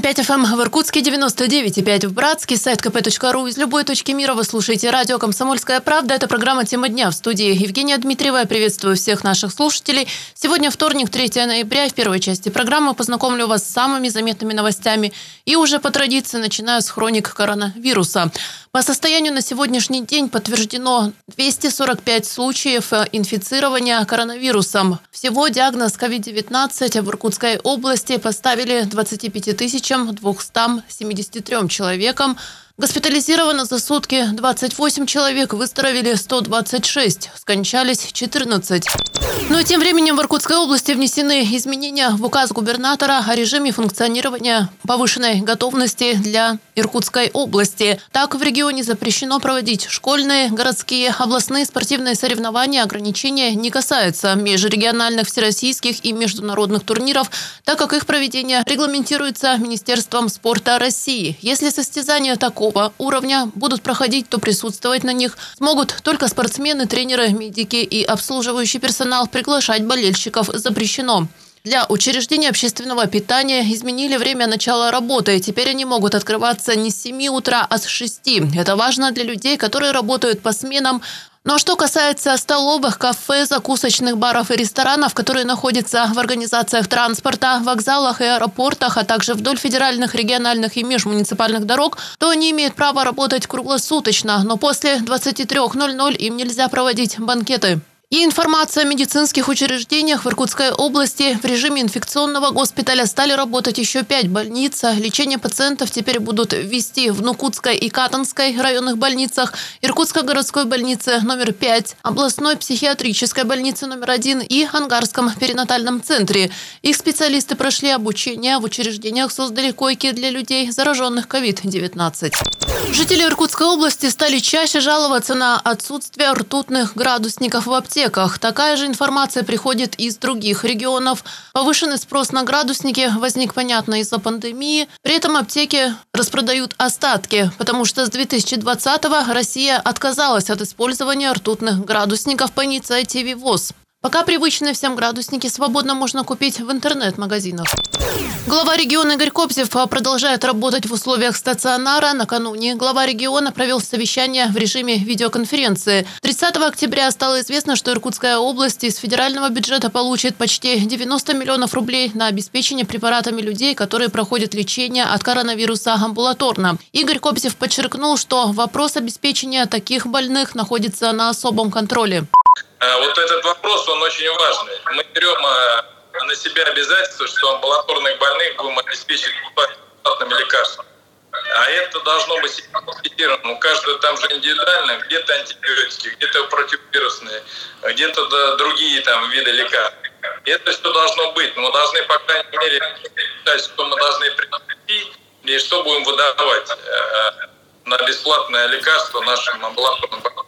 на 5 FM в Иркутске, 99,5 в Братске, сайт kp.ru. Из любой точки мира вы слушаете радио «Комсомольская правда». Это программа «Тема дня» в студии Евгения Дмитриева. Я приветствую всех наших слушателей. Сегодня вторник, 3 ноября. В первой части программы познакомлю вас с самыми заметными новостями. И уже по традиции начинаю с хроник коронавируса. По состоянию на сегодняшний день подтверждено 245 случаев э, инфицирования коронавирусом. Всего диагноз COVID-19 в Иркутской области поставили 25 273 человекам, Госпитализировано за сутки 28 человек, выздоровели 126, скончались 14. Но тем временем в Иркутской области внесены изменения в указ губернатора о режиме функционирования повышенной готовности для Иркутской области. Так, в регионе запрещено проводить школьные, городские, областные спортивные соревнования. Ограничения не касаются межрегиональных, всероссийских и международных турниров, так как их проведение регламентируется Министерством спорта России. Если состязания такого такого уровня будут проходить, то присутствовать на них смогут только спортсмены, тренеры, медики и обслуживающий персонал. Приглашать болельщиков запрещено. Для учреждений общественного питания изменили время начала работы. Теперь они могут открываться не с 7 утра, а с 6. Это важно для людей, которые работают по сменам, но что касается столовых, кафе, закусочных баров и ресторанов, которые находятся в организациях транспорта, вокзалах и аэропортах, а также вдоль федеральных, региональных и межмуниципальных дорог, то они имеют право работать круглосуточно, но после 23.00 им нельзя проводить банкеты. И информация о медицинских учреждениях в Иркутской области. В режиме инфекционного госпиталя стали работать еще пять больниц. Лечение пациентов теперь будут вести в Нукутской и Катанской районных больницах, Иркутской городской больнице номер 5, областной психиатрической больнице номер 1 и Ангарском перинатальном центре. Их специалисты прошли обучение. В учреждениях создали койки для людей, зараженных COVID-19. Жители Иркутской области стали чаще жаловаться на отсутствие ртутных градусников в аптеке аптеках. Такая же информация приходит из других регионов. Повышенный спрос на градусники возник, понятно, из-за пандемии. При этом аптеки распродают остатки, потому что с 2020-го Россия отказалась от использования ртутных градусников по инициативе ВОЗ. Пока привычные всем градусники свободно можно купить в интернет-магазинах. Глава региона Игорь Кобзев продолжает работать в условиях стационара. Накануне глава региона провел совещание в режиме видеоконференции. 30 октября стало известно, что Иркутская область из федерального бюджета получит почти 90 миллионов рублей на обеспечение препаратами людей, которые проходят лечение от коронавируса амбулаторно. Игорь Кобзев подчеркнул, что вопрос обеспечения таких больных находится на особом контроле. А, вот этот вопрос, он очень важный. Мы берем а, на себя обязательство, что амбулаторных больных будем обеспечивать бесплатными лекарствами. А это должно быть сертифицировано. У каждого там же индивидуально, где-то антибиотики, где-то противовирусные, где-то другие там виды лекарств. Это все должно быть. Мы должны, по крайней мере, сказать, что мы должны приобрести и что будем выдавать э, на бесплатное лекарство нашим амбулаторным больным.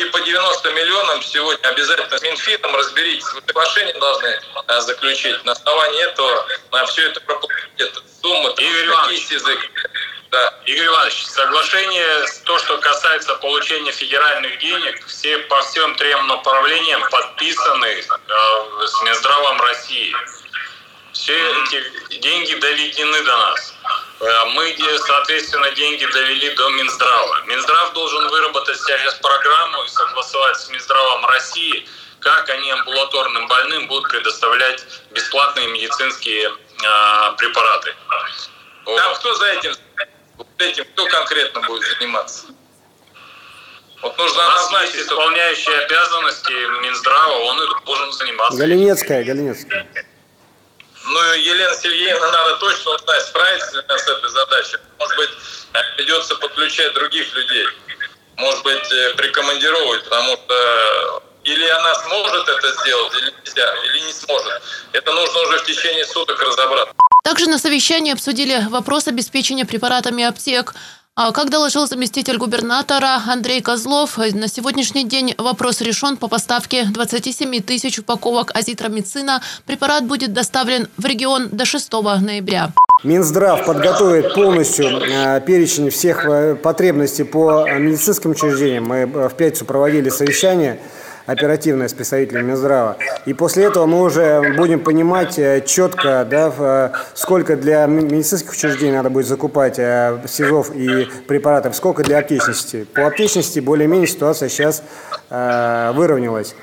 И по 90 миллионам сегодня обязательно с Минфином разберитесь. Вы соглашение должны а, заключить. На основании этого на все это проплатить суммы. Игорь Иванович, язык. Да. Игорь Иванович, соглашение, то, что касается получения федеральных денег, все по всем трем направлениям подписаны э, с Минздравом России. Все эти деньги доведены до нас. Э, мы, соответственно, деньги довели до Минздрава. Минздрав должен выработать сейчас программу и согласовать с Минздравом России, как они амбулаторным больным будут предоставлять бесплатные медицинские э, препараты. Там кто за этим, этим, кто конкретно будет заниматься? Вот нужно назначить исполняющий обязанности Минздрава, он и должен заниматься. Галинецкая, Галинецкая. Ну, Елена Сергеевна, надо точно знать, справится с этой задачей. Может быть, придется подключать других людей. Может быть, э, прикомандировать, потому что или она сможет это сделать, или нельзя, или не сможет. Это нужно уже в течение суток разобраться. Также на совещании обсудили вопрос обеспечения препаратами аптек. А как доложил заместитель губернатора Андрей Козлов, на сегодняшний день вопрос решен по поставке 27 тысяч упаковок азитромицина. Препарат будет доставлен в регион до 6 ноября. Минздрав подготовит полностью э, перечень всех э, потребностей по медицинским учреждениям. Мы э, в пятницу проводили совещание оперативное с представителями Минздрава. И после этого мы уже будем понимать э, четко, да, э, сколько для медицинских учреждений надо будет закупать э, СИЗОВ и препаратов, сколько для аптечности. По аптечности более-менее ситуация сейчас выровнялась.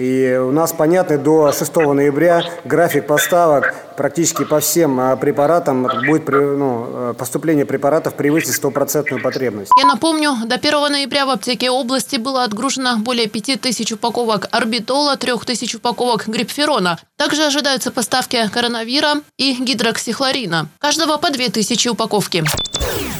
И у нас, понятно, до 6 ноября график поставок практически по всем а, препаратам будет ну, э, поступление препаратов превысить стопроцентную потребность. Я напомню, до 1 ноября в аптеке области было отгружено более 5 тысяч упаковок орбитола, 3 тысяч упаковок грипферона. Также ожидаются поставки коронавира и гидроксихлорина. Каждого по 2 тысячи упаковки.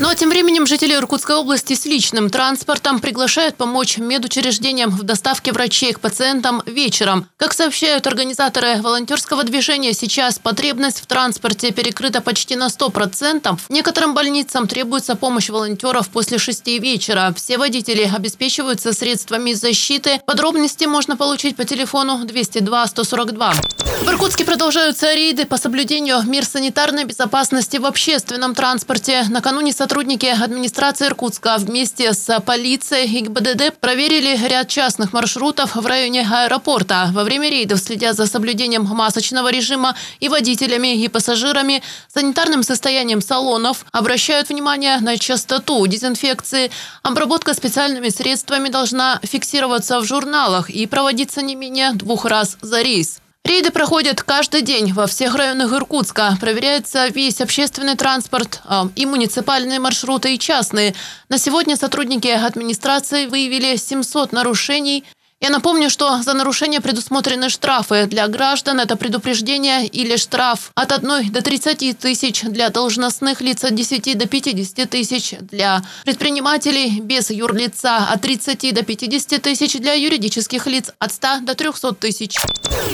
Но тем временем жители Иркутской области с личным транспортом приглашают помочь медучреждениям в доставке врачей к пациентам вечером. Как сообщают организаторы волонтерского движения, сейчас потребность в транспорте перекрыта почти на 100%. Некоторым больницам требуется помощь волонтеров после 6 вечера. Все водители обеспечиваются средствами защиты. Подробности можно получить по телефону 202 142. В Иркутске продолжаются рейды по соблюдению мер санитарной безопасности в общественном транспорте. Накануне сотрудники администрации Иркутска вместе с полицией и ГИБДД проверили ряд частных маршрутов в районе аэропорта. Во время рейдов, следя за соблюдением масочного режима и водителями, и пассажирами, санитарным состоянием салонов, обращают внимание на частоту дезинфекции. Обработка специальными средствами должна фиксироваться в журналах и проводиться не менее двух раз за рейс. Рейды проходят каждый день во всех районах Иркутска. Проверяется весь общественный транспорт, а, и муниципальные маршруты, и частные. На сегодня сотрудники администрации выявили 700 нарушений – я напомню, что за нарушение предусмотрены штрафы. Для граждан это предупреждение или штраф от 1 до 30 тысяч, для должностных лиц от 10 до 50 тысяч, для предпринимателей без юрлица от 30 до 50 тысяч, для юридических лиц от 100 до 300 тысяч.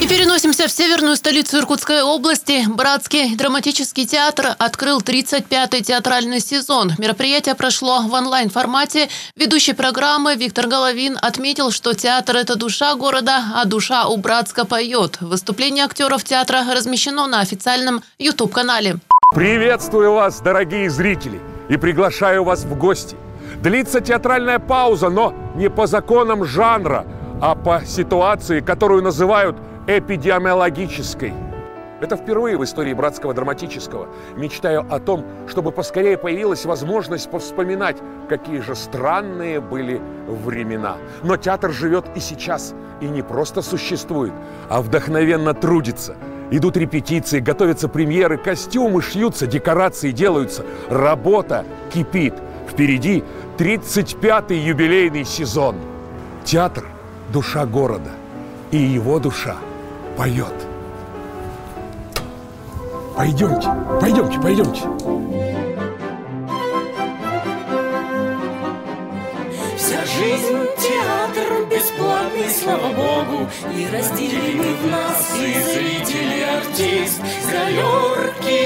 И переносимся в северную столицу Иркутской области. Братский драматический театр открыл 35-й театральный сезон. Мероприятие прошло в онлайн-формате. Ведущий программы Виктор Головин отметил, что театр Театр – это душа города, а душа у Братска поет. Выступление актеров театра размещено на официальном YouTube-канале. Приветствую вас, дорогие зрители, и приглашаю вас в гости. Длится театральная пауза, но не по законам жанра, а по ситуации, которую называют эпидемиологической – это впервые в истории братского драматического. Мечтаю о том, чтобы поскорее появилась возможность повспоминать, какие же странные были времена. Но театр живет и сейчас, и не просто существует, а вдохновенно трудится. Идут репетиции, готовятся премьеры, костюмы шьются, декорации делаются. Работа кипит. Впереди 35-й юбилейный сезон. Театр – душа города, и его душа поет. Пойдемте, пойдемте, пойдемте. Вся жизнь театр бесплатный, слава богу, И разделены в нас и зрители, артист, галерки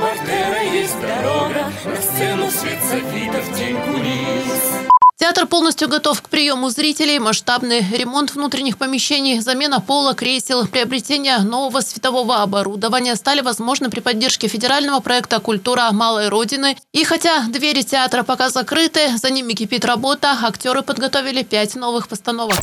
Портера есть дорога, на сцену свет софитов, тень кулис. Театр полностью готов к приему зрителей. Масштабный ремонт внутренних помещений, замена пола, кресел, приобретение нового светового оборудования стали возможны при поддержке федерального проекта «Культура малой Родины». И хотя двери театра пока закрыты, за ними кипит работа, актеры подготовили пять новых постановок.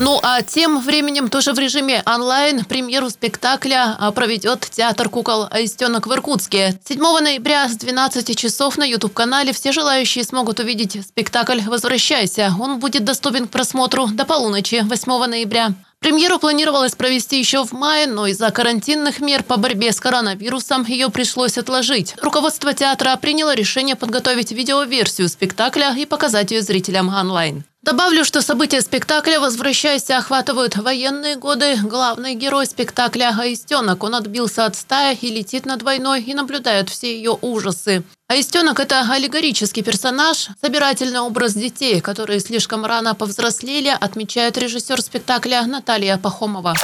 Ну а тем временем тоже в режиме онлайн премьеру спектакля проведет театр кукол «Аистенок» в Иркутске. 7 ноября с 12 часов на YouTube-канале все желающие смогут увидеть спектакль «Возвращение возвращайся. Он будет доступен к просмотру до полуночи 8 ноября. Премьеру планировалось провести еще в мае, но из-за карантинных мер по борьбе с коронавирусом ее пришлось отложить. Руководство театра приняло решение подготовить видеоверсию спектакля и показать ее зрителям онлайн. Добавлю, что события спектакля «Возвращайся» охватывают военные годы. Главный герой спектакля – Аистенок. Он отбился от стаи и летит над войной и наблюдает все ее ужасы. Аистенок – это аллегорический персонаж, собирательный образ детей, которые слишком рано повзрослели, отмечает режиссер спектакля Наталья Пахомова.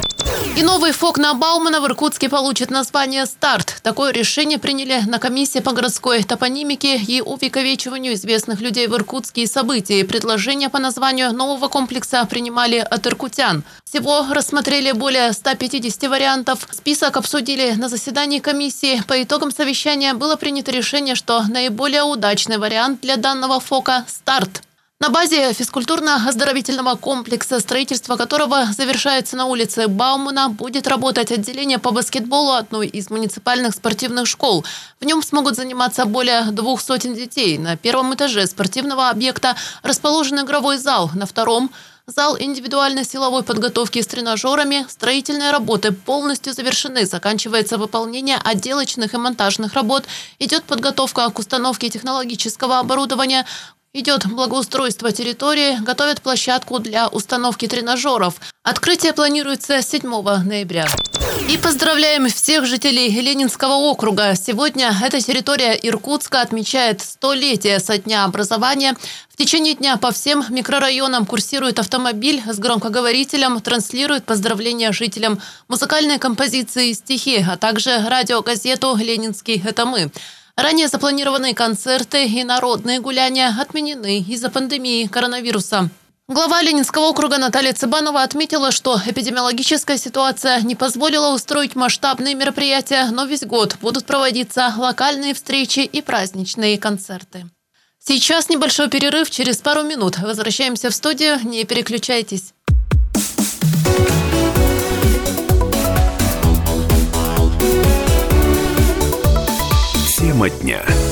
И новый ФОК на Баумана в Иркутске получит название «Старт». Такое решение приняли на комиссии по городской топонимике и увековечиванию известных людей в Иркутске и событий. Предложение по названию нового комплекса принимали от иркутян. Всего рассмотрели более 150 вариантов. Список обсудили на заседании комиссии. По итогам совещания было принято решение, что наиболее удачный вариант для данного ФОКа – «Старт». На базе физкультурно-оздоровительного комплекса, строительство которого завершается на улице Баумана, будет работать отделение по баскетболу одной из муниципальных спортивных школ. В нем смогут заниматься более двух сотен детей. На первом этаже спортивного объекта расположен игровой зал, на втором – Зал индивидуальной силовой подготовки с тренажерами, строительные работы полностью завершены. Заканчивается выполнение отделочных и монтажных работ. Идет подготовка к установке технологического оборудования. Идет благоустройство территории, готовят площадку для установки тренажеров. Открытие планируется 7 ноября. И поздравляем всех жителей Ленинского округа. Сегодня эта территория Иркутска отмечает столетие со дня образования. В течение дня по всем микрорайонам курсирует автомобиль с громкоговорителем, транслирует поздравления жителям, музыкальные композиции и стихи, а также радиогазету «Ленинский – это мы». Ранее запланированные концерты и народные гуляния отменены из-за пандемии коронавируса. Глава Ленинского округа Наталья Цыбанова отметила, что эпидемиологическая ситуация не позволила устроить масштабные мероприятия, но весь год будут проводиться локальные встречи и праздничные концерты. Сейчас небольшой перерыв, через пару минут возвращаемся в студию, не переключайтесь. Тема дня.